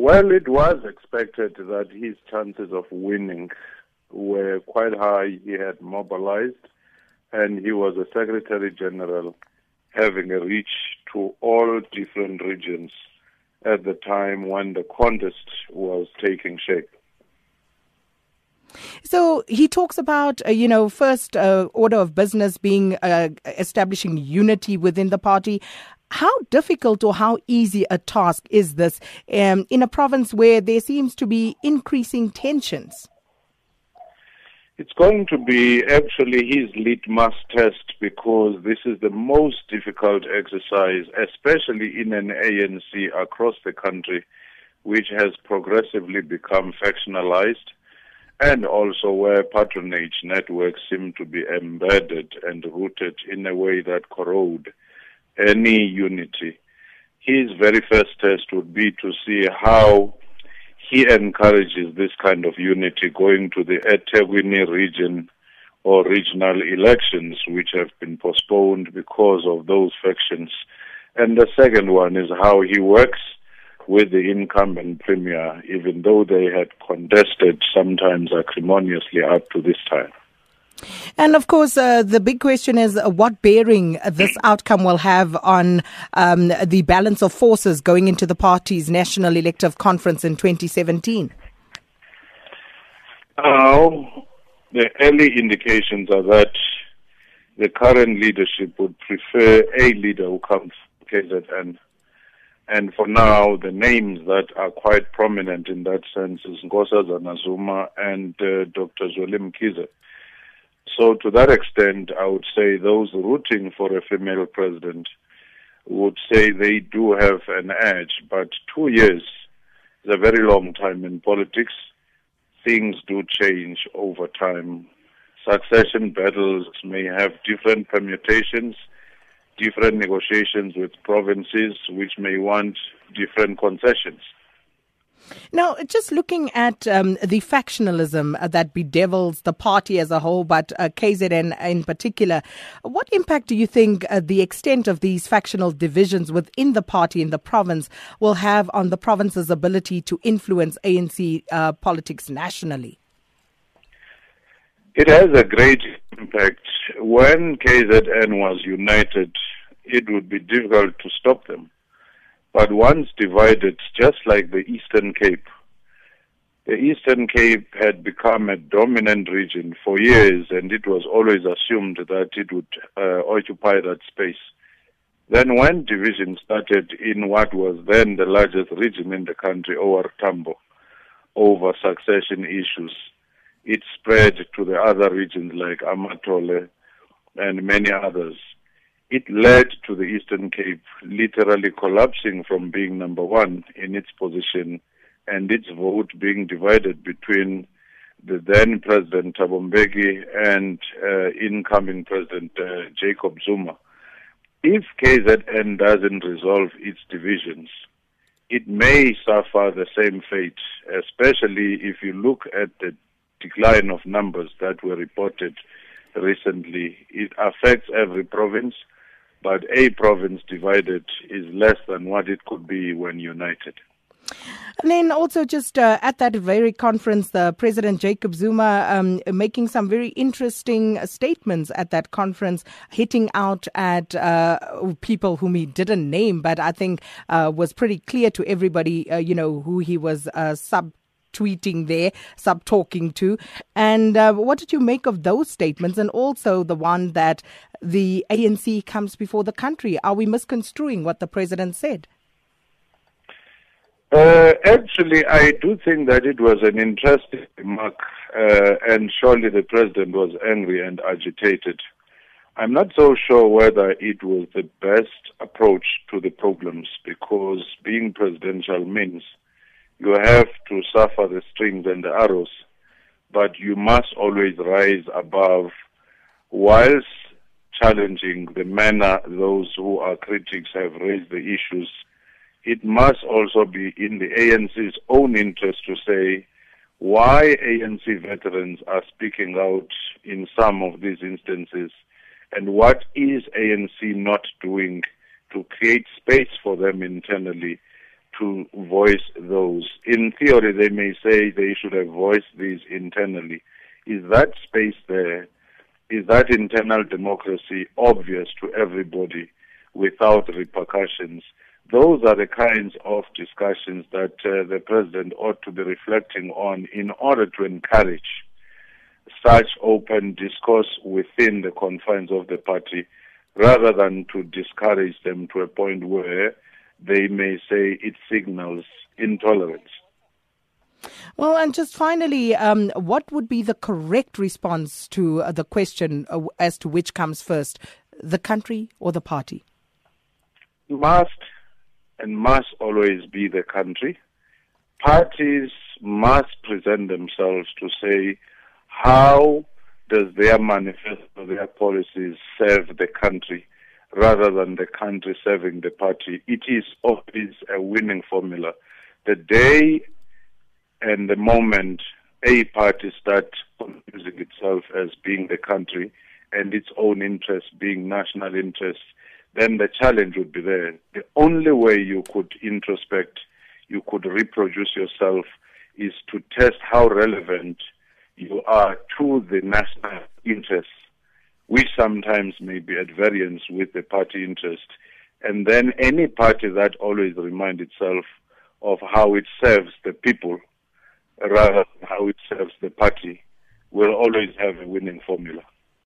Well, it was expected that his chances of winning were quite high. He had mobilized and he was a Secretary General having a reach to all different regions at the time when the contest was taking shape. So he talks about, uh, you know, first uh, order of business being uh, establishing unity within the party. How difficult or how easy a task is this um, in a province where there seems to be increasing tensions? It's going to be actually his litmus test because this is the most difficult exercise, especially in an ANC across the country, which has progressively become factionalized and also where patronage networks seem to be embedded and rooted in a way that corrode any unity. His very first test would be to see how he encourages this kind of unity going to the eThekwini region or regional elections, which have been postponed because of those factions. And the second one is how he works with the incumbent premier, even though they had contested sometimes acrimoniously up to this time. And of course, uh, the big question is what bearing this outcome will have on um, the balance of forces going into the party's national elective conference in 2017. Now, the early indications are that the current leadership would prefer a leader who comes from KZN. And for now, the names that are quite prominent in that sense is Nkosazana Zuma and uh, Dr. Zweli Mkhize. So to that extent, I would say those rooting for a female president would say they do have an edge, but two years is a very long time in politics. Things do change over time. Succession battles may have different permutations, different negotiations with provinces which may want different concessions. Now, just looking at um, the factionalism that bedevils the party as a whole, but uh, KZN in particular, what impact do you think uh, the extent of these factional divisions within the party in the province will have on the province's ability to influence ANC uh, politics nationally? It has a great impact. When KZN was united, it would be difficult to stop them but once divided, just like the Eastern Cape, the Eastern Cape had become a dominant region for years, and it was always assumed that it would uh, occupy that space. Then, when division started in what was then the largest region in the country, OR Tambo, over succession issues, it spread to the other regions like Amatole and many others it led to the Eastern Cape literally collapsing from being number one in its position and its vote being divided between the then President Thabo Mbeki and uh, incoming President uh, Jacob Zuma. If KZN doesn't resolve its divisions, it may suffer the same fate, especially if you look at the decline of numbers that were reported recently. It affects every province but a province divided is less than what it could be when united. And then also just uh, at that very conference, the President Jacob Zuma um, making some very interesting statements at that conference, hitting out at uh, people whom he didn't name, but I think uh, was pretty clear to everybody, uh, you know, who he was uh, sub tweeting there, sub talking to. And uh, what did you make of those statements and also the one that the ANC comes before the country? Are we misconstruing what the president said? Uh, actually, I do think that it was an interesting remark, uh, and surely the president was angry and agitated. I'm not so sure whether it was the best approach to the problems because being presidential means you have to suffer the strings and the arrows, but you must always rise above whilst challenging the manner those who are critics have raised the issues. It must also be in the ANC's own interest to say why ANC veterans are speaking out in some of these instances and what is ANC not doing to create space for them internally to voice those. In theory, they may say they should have voiced these internally. Is that space there? Is that internal democracy obvious to everybody without repercussions? Those are the kinds of discussions that uh, the president ought to be reflecting on in order to encourage such open discourse within the confines of the party rather than to discourage them to a point where they may say it signals intolerance. Well, and just finally, um, what would be the correct response to uh, the question uh, as to which comes first, the country or the party? Must and must always be the country. Parties must present themselves to say how does their manifesto, their policies serve the country rather than the country serving the party. It is always a winning formula. The day and the moment a party starts confusing itself as being the country and its own interests being national interests, then the challenge would be there. The only way you could introspect, you could reproduce yourself, is to test how relevant you are to the national interests, which sometimes may be at variance with the party interest. And then any party that always reminds itself of how it serves the people rather than how it serves the party will always have a winning formula.